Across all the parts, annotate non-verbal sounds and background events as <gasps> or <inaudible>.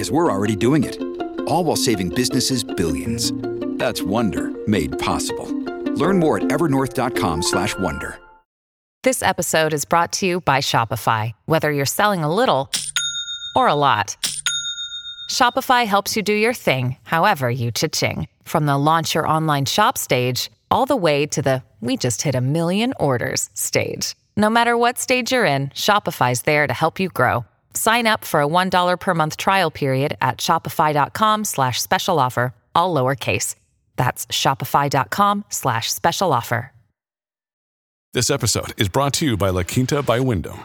Because we're already doing it. All while saving businesses billions. That's Wonder made possible. Learn more at evernorth.com/wonder. This episode is brought to you by Shopify. Whether you're selling a little or a lot, Shopify helps you do your thing, however you cha-ching. From the launch your online shop stage, all the way to the we just hit a million orders stage. No matter what stage you're in, Shopify's there to help you grow. Sign up for a $1 per month trial period at shopify.com slash special offer, all lowercase. That's shopify.com slash special offer. This episode is brought to you by La Quinta by Wyndham.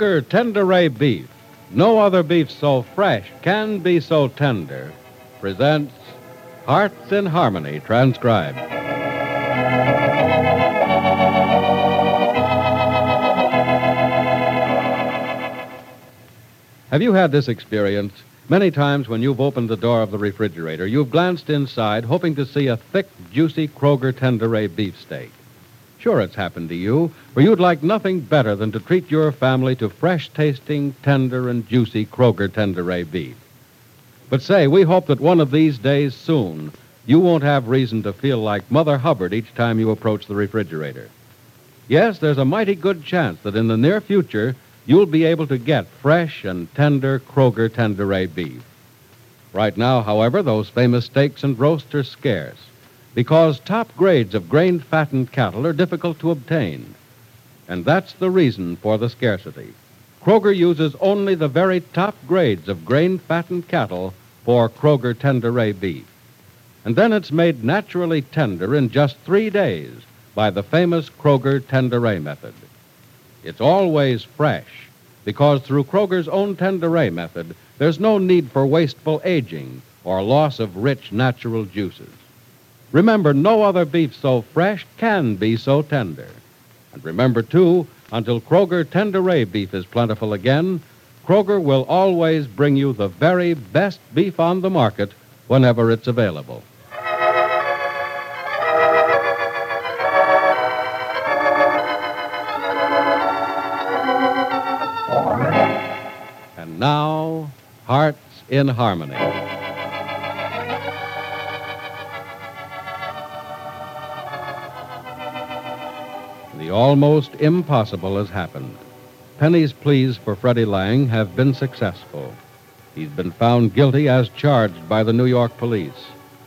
Kroger Tenderay Beef, no other beef so fresh can be so tender, presents Hearts in Harmony, transcribed. Have you had this experience? Many times when you've opened the door of the refrigerator, you've glanced inside hoping to see a thick, juicy Kroger Tenderay beefsteak. Sure, it's happened to you, for you'd like nothing better than to treat your family to fresh tasting, tender, and juicy Kroger Tenderay beef. But say, we hope that one of these days soon, you won't have reason to feel like Mother Hubbard each time you approach the refrigerator. Yes, there's a mighty good chance that in the near future, you'll be able to get fresh and tender Kroger Tenderay beef. Right now, however, those famous steaks and roasts are scarce because top grades of grain fattened cattle are difficult to obtain. And that's the reason for the scarcity. Kroger uses only the very top grades of grain fattened cattle for Kroger Tenderay beef. And then it's made naturally tender in just three days by the famous Kroger Tenderay method. It's always fresh because through Kroger's own Tenderay method, there's no need for wasteful aging or loss of rich natural juices. Remember, no other beef so fresh can be so tender. And remember, too, until Kroger Tenderay beef is plentiful again, Kroger will always bring you the very best beef on the market whenever it's available. And now, Hearts in Harmony. The almost impossible has happened. Penny's pleas for Freddie Lang have been successful. He's been found guilty as charged by the New York police.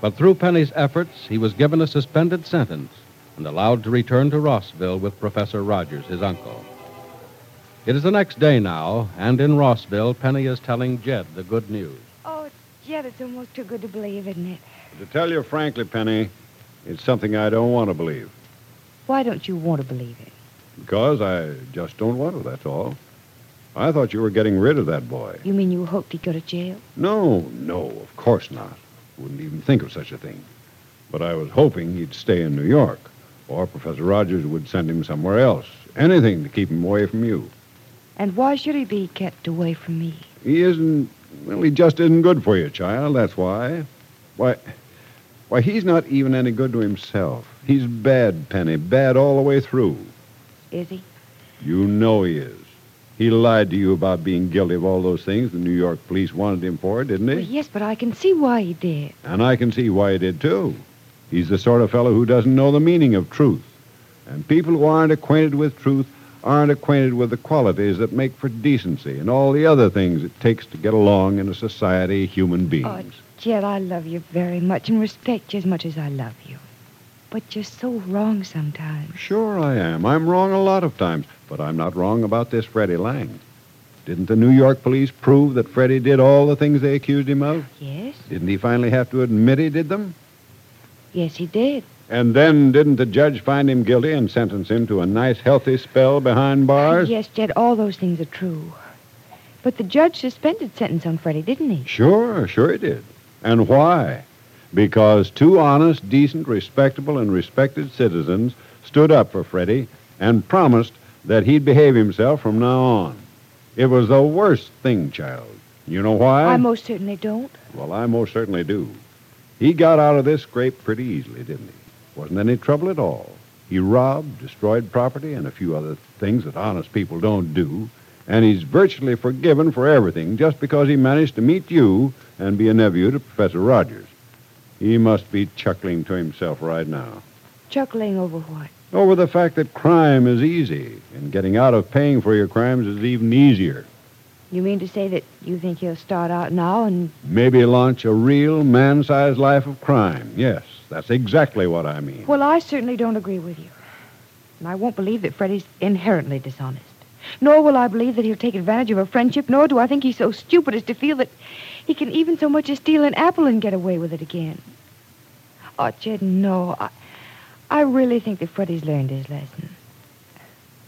But through Penny's efforts, he was given a suspended sentence and allowed to return to Rossville with Professor Rogers, his uncle. It is the next day now, and in Rossville, Penny is telling Jed the good news. Oh, Jed, it's almost too good to believe, isn't it? To tell you frankly, Penny, it's something I don't want to believe. Why don't you want to believe it? Because I just don't want to, that's all. I thought you were getting rid of that boy. You mean you hoped he'd go to jail? No, no, of course not. Wouldn't even think of such a thing. But I was hoping he'd stay in New York, or Professor Rogers would send him somewhere else. Anything to keep him away from you. And why should he be kept away from me? He isn't, well, he just isn't good for you, child, that's why. Why, why, he's not even any good to himself. He's bad, Penny, bad all the way through. Is he? You know he is. He lied to you about being guilty of all those things the New York police wanted him for, didn't he? Well, yes, but I can see why he did. And I can see why he did, too. He's the sort of fellow who doesn't know the meaning of truth. And people who aren't acquainted with truth aren't acquainted with the qualities that make for decency and all the other things it takes to get along in a society of human oh, beings. Oh, Jed, I love you very much and respect you as much as I love you. But you're so wrong sometimes. Sure I am. I'm wrong a lot of times, but I'm not wrong about this Freddie Lang. Didn't the New York police prove that Freddie did all the things they accused him of? Yes? Didn't he finally have to admit he did them? Yes, he did. And then didn't the judge find him guilty and sentence him to a nice, healthy spell behind bars? Yes, Jed, all those things are true. But the judge suspended sentence on Freddie, didn't he? Sure, sure he did. And why? Because two honest, decent, respectable, and respected citizens stood up for Freddie and promised that he'd behave himself from now on. It was the worst thing, child. You know why? I most certainly don't. Well, I most certainly do. He got out of this scrape pretty easily, didn't he? Wasn't any trouble at all. He robbed, destroyed property, and a few other things that honest people don't do, and he's virtually forgiven for everything just because he managed to meet you and be a nephew to Professor Rogers. He must be chuckling to himself right now Chuckling over what? over the fact that crime is easy, and getting out of paying for your crimes is even easier. You mean to say that you think he'll start out now and Maybe launch a real man-sized life of crime. Yes, that's exactly what I mean. Well, I certainly don't agree with you. And I won't believe that Freddie's inherently dishonest. Nor will I believe that he'll take advantage of a friendship, nor do I think he's so stupid as to feel that he can even so much as steal an apple and get away with it again. Oh, Jed, no. I, I really think that Freddie's learned his lesson.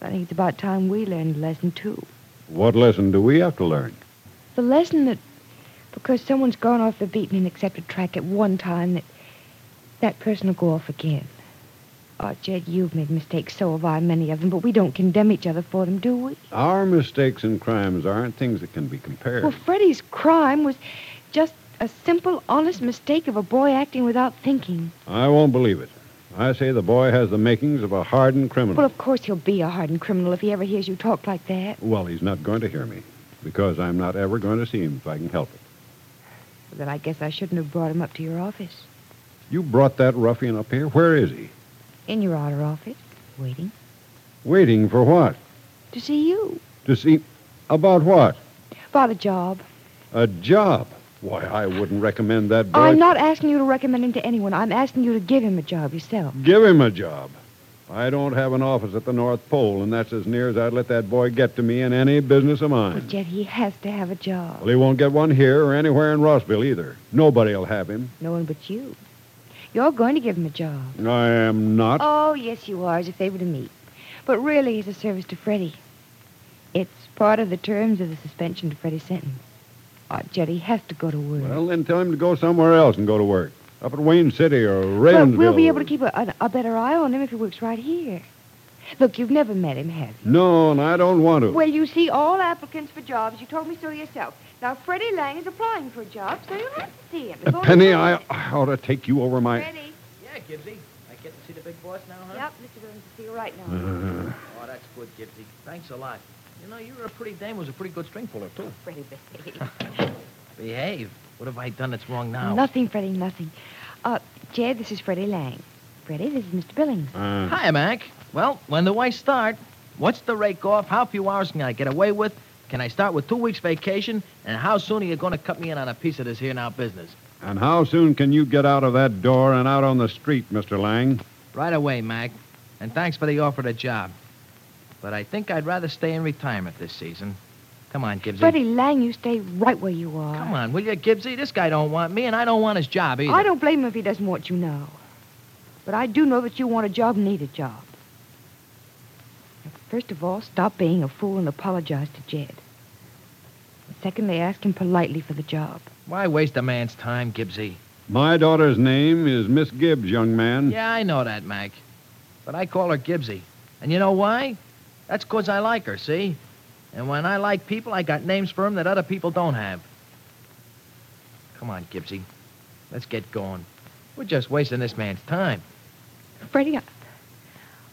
I think it's about time we learned a lesson, too. What lesson do we have to learn? The lesson that because someone's gone off the beaten and accepted track at one time, that that person will go off again. Oh, Jed, you've made mistakes, so have I, many of them, but we don't condemn each other for them, do we? Our mistakes and crimes aren't things that can be compared. Well, Freddie's crime was just a simple, honest mistake of a boy acting without thinking. I won't believe it. I say the boy has the makings of a hardened criminal. Well, of course he'll be a hardened criminal if he ever hears you talk like that. Well, he's not going to hear me, because I'm not ever going to see him if I can help it. Then I guess I shouldn't have brought him up to your office. You brought that ruffian up here? Where is he? In your outer office, waiting Waiting for what? to see you. To see... About what? About a job. A job. Why, I wouldn't recommend that boy. I'm not asking you to recommend him to anyone. I'm asking you to give him a job yourself. Give him a job. I don't have an office at the North Pole, and that's as near as I'd let that boy get to me in any business of Well, mine. Jed, he has to have a job. Well, he won't get one here or anywhere in Rossville either. Nobody'll have him. No one but you. You're going to give him a job. I am not. Oh, yes, you are, as a favor to me. But really, as a service to Freddie. It's part of the terms of the suspension to Freddie's sentence. Oh, Jed, he has to go to work. Well, then tell him to go somewhere else and go to work. Up at Wayne City or Ravensville. we'll be able to keep a, a, a better eye on him if he works right here. Look, you've never met him, have you? No, and I don't want to. Well, you see all applicants for jobs. You told me so yourself. Now, Freddie Lang is applying for a job, so you'll have to see him. It's Uh, Penny. I, I ought to take you over my... Freddie. Yeah, Gibbsy. I get to see the big boss now, huh? Yep, Mr. Billings to see you right now. Uh, Oh, that's good, Gibbsy. Thanks a lot. You know, you're a pretty dame who's a pretty good string puller, too. Freddie, behave. <laughs> Behave. What have I done that's wrong now? Nothing, Freddie, nothing. Uh, Jed, this is Freddie Lang. Freddie, this is Mr. Billings. uh, Hi, Mac. Well, when do I start? What's the rake off? How few hours can I get away with? Can I start with two weeks vacation? And how soon are you going to cut me in on a piece of this here now business? and how soon can you get out of that door and out on the street, Mr. Lang? Right away, Mac. And thanks for the offer of the job. But I think I'd rather stay in retirement this season. Come on, Gibbsy. Freddie Lang, you stay right where you are. Come on, will you, Gibbsy? This guy don't want me, and I don't want his job either. I don't blame him if he doesn't want you now. But I do know that you want a job and need a job. Now, First of all, stop being a fool and apologize to Jed. And Secondly, ask him politely for the job. Why waste a man's time, Gibbsy? My daughter's name is Miss Gibbs, young man. Yeah, I know that, Mac. But I call her Gibbsy. And you know why? That's 'cause I like her, see? And when I like people, I got names for 'em that other people don't have. Come on, Gibbsy. Let's get going. We're just wasting this man's time. Freddie, I,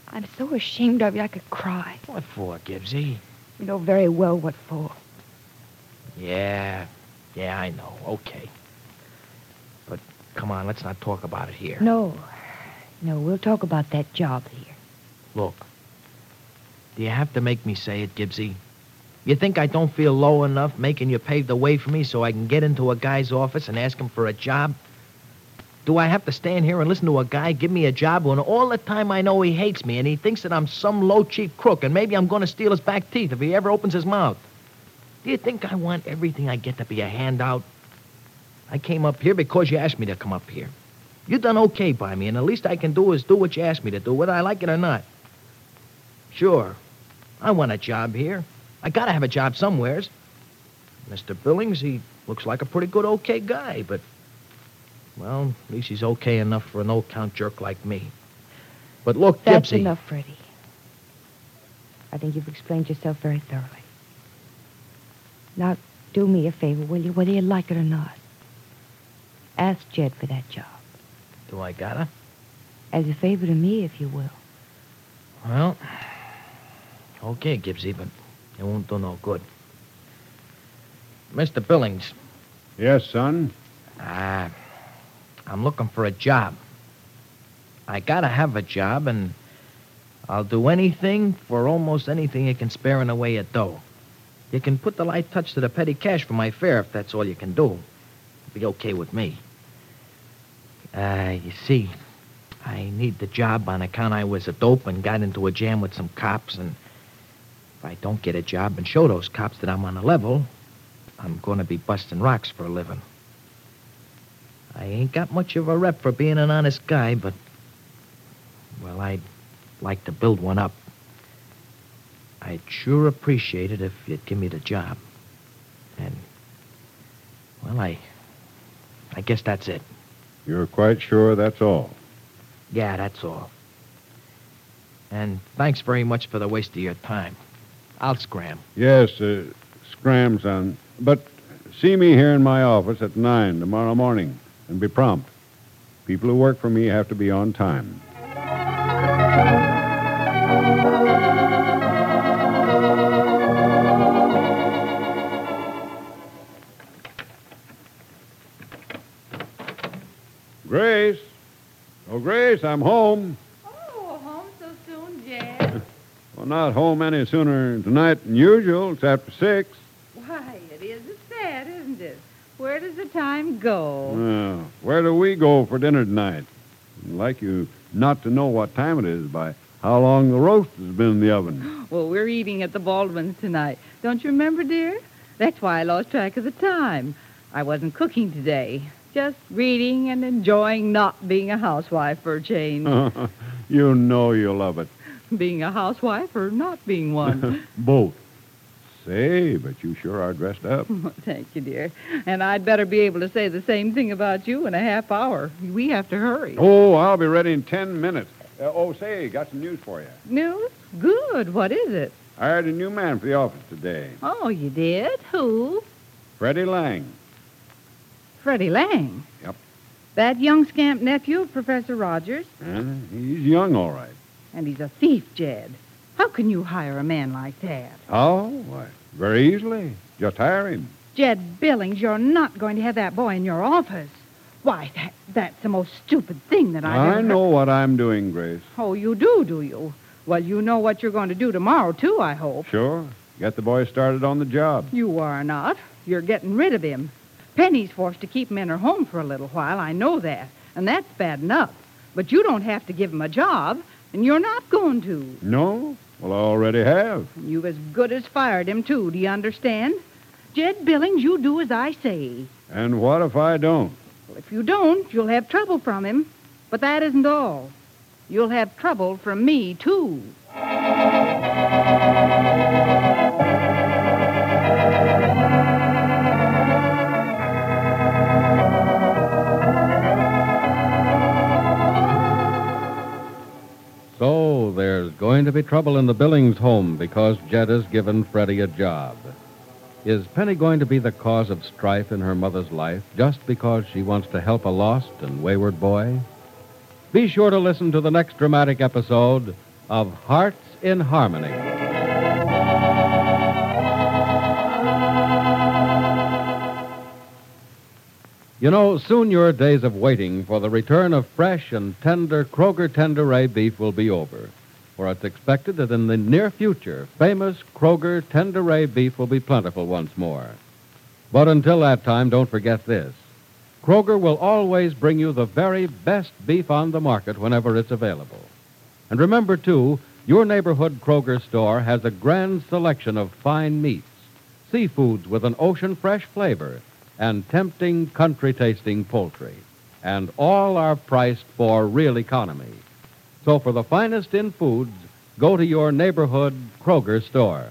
I'm so ashamed of you I could cry. What for, Gibbsy? You know very well what for. Yeah, yeah, I know. Okay. But come on, let's not talk about it here. No. No, we'll talk about that job here. Look, Do you have to make me say it, Gibbsy? You think I don't feel low enough making you pave the way for me so I can get into a guy's office and ask him for a job? Do I have to stand here and listen to a guy give me a job when all the time I know he hates me and he thinks that I'm some low cheap crook and maybe I'm going to steal his back teeth if he ever opens his mouth? Do you think I want everything I get to be a handout? I came up here because you asked me to come up here. You done okay by me, and the least I can do is do what you asked me to do, whether I like it or not. Sure, I want a job here. I gotta have a job somewheres. Mr. Billings, he looks like a pretty good, okay guy, but, well, at least he's okay enough for an old count jerk like me. But look, That's Gibbsy. enough, Freddie. I think you've explained yourself very thoroughly. Now, do me a favor, will you, whether you like it or not? Ask Jed for that job. Do I gotta? As a favor to me, if you will. Well, okay, Gibbsy, but it won't do no good. Mr. Billings, Yes, son? ah, I'm looking for a job. I gotta have a job, and I'll do anything for almost anything you can spare in the way of dough. You can put the light touch to the petty cash for my fare if that's all you can do. It'll be okay with me. Uh, you see, I need the job on account I was a dope and got into a jam with some cops, and if I don't get a job and show those cops that I'm on a level, I'm going to be busting rocks for a living. I ain't got much of a rep for being an honest guy, but, well, I'd like to build one up. I'd sure appreciate it if you'd give me the job. And, well, I, I guess that's it. You're quite sure that's all? Yeah, that's all. And thanks very much for the waste of your time. I'll scram. Yes, uh, scram, son. But see me here in my office at 9 tomorrow morning and be prompt. People who work for me have to be on time. Grace. Oh, Grace, I'm home. Oh, home so soon, Jed? <laughs> Well, not home any sooner tonight than usual. It's after six. Why, it is sad, isn't it? Where does the time go? Well, where do we go for dinner tonight? I'd like you not to know what time it is by how long the roast has been in the oven. <gasps> Well, we're eating at the Baldwins tonight. Don't you remember, dear? That's why I lost track of the time. I wasn't cooking today. Just reading and enjoying not being a housewife for a change. <laughs> you know you love it. being a housewife or not being one. <laughs> Both. Say, but you sure are dressed up. <laughs> Thank you, dear. And I'd better be able to say the same thing about you in a half hour. We have to hurry. Oh, I'll be ready in ten minutes. Uh, oh, say, got some news for you. News? Good. What is it? I hired a new man for the office today. Oh, you did? Who? Freddie Lang. Freddie Lang. Yep. That young scamp nephew of Professor Rogers. Uh, he's young, all right. And he's a thief, Jed. How can you hire a man like that? Oh, why, very easily. Just hire him. Jed Billings, you're not going to have that boy in your office. Why, that, that's the most stupid thing that I've ever I know what I'm doing, Grace. Oh, you do, do you? Well, you know what you're going to do tomorrow, too, I hope. Sure. Get the boy started on the job. You are not. You're getting rid of him. Penny's forced to keep him in her home for a little while. I know that. And that's bad enough. But you don't have to give him a job, and you're not going to. No? Well, I already have. You've as good as fired him, too. Do you understand? Jed Billings, you do as I say. And what if I don't? Well, if you don't, you'll have trouble from him. But that isn't all. You'll have trouble from me, too. There's going to be trouble in the Billings home because Jed has given Freddie a job. Is Penny going to be the cause of strife in her mother's life just because she wants to help a lost and wayward boy? Be sure to listen to the next dramatic episode of Hearts in Harmony. You know, soon your days of waiting for the return of fresh and tender Kroger Tenderay beef will be over. For it's expected that in the near future, famous Kroger Tender Tenderay beef will be plentiful once more. But until that time, don't forget this. Kroger will always bring you the very best beef on the market whenever it's available. And remember, too, your neighborhood Kroger store has a grand selection of fine meats, seafoods with an ocean fresh flavor, and tempting country tasting poultry. And all are priced for real economy. So for the finest in foods, go to your neighborhood Kroger store.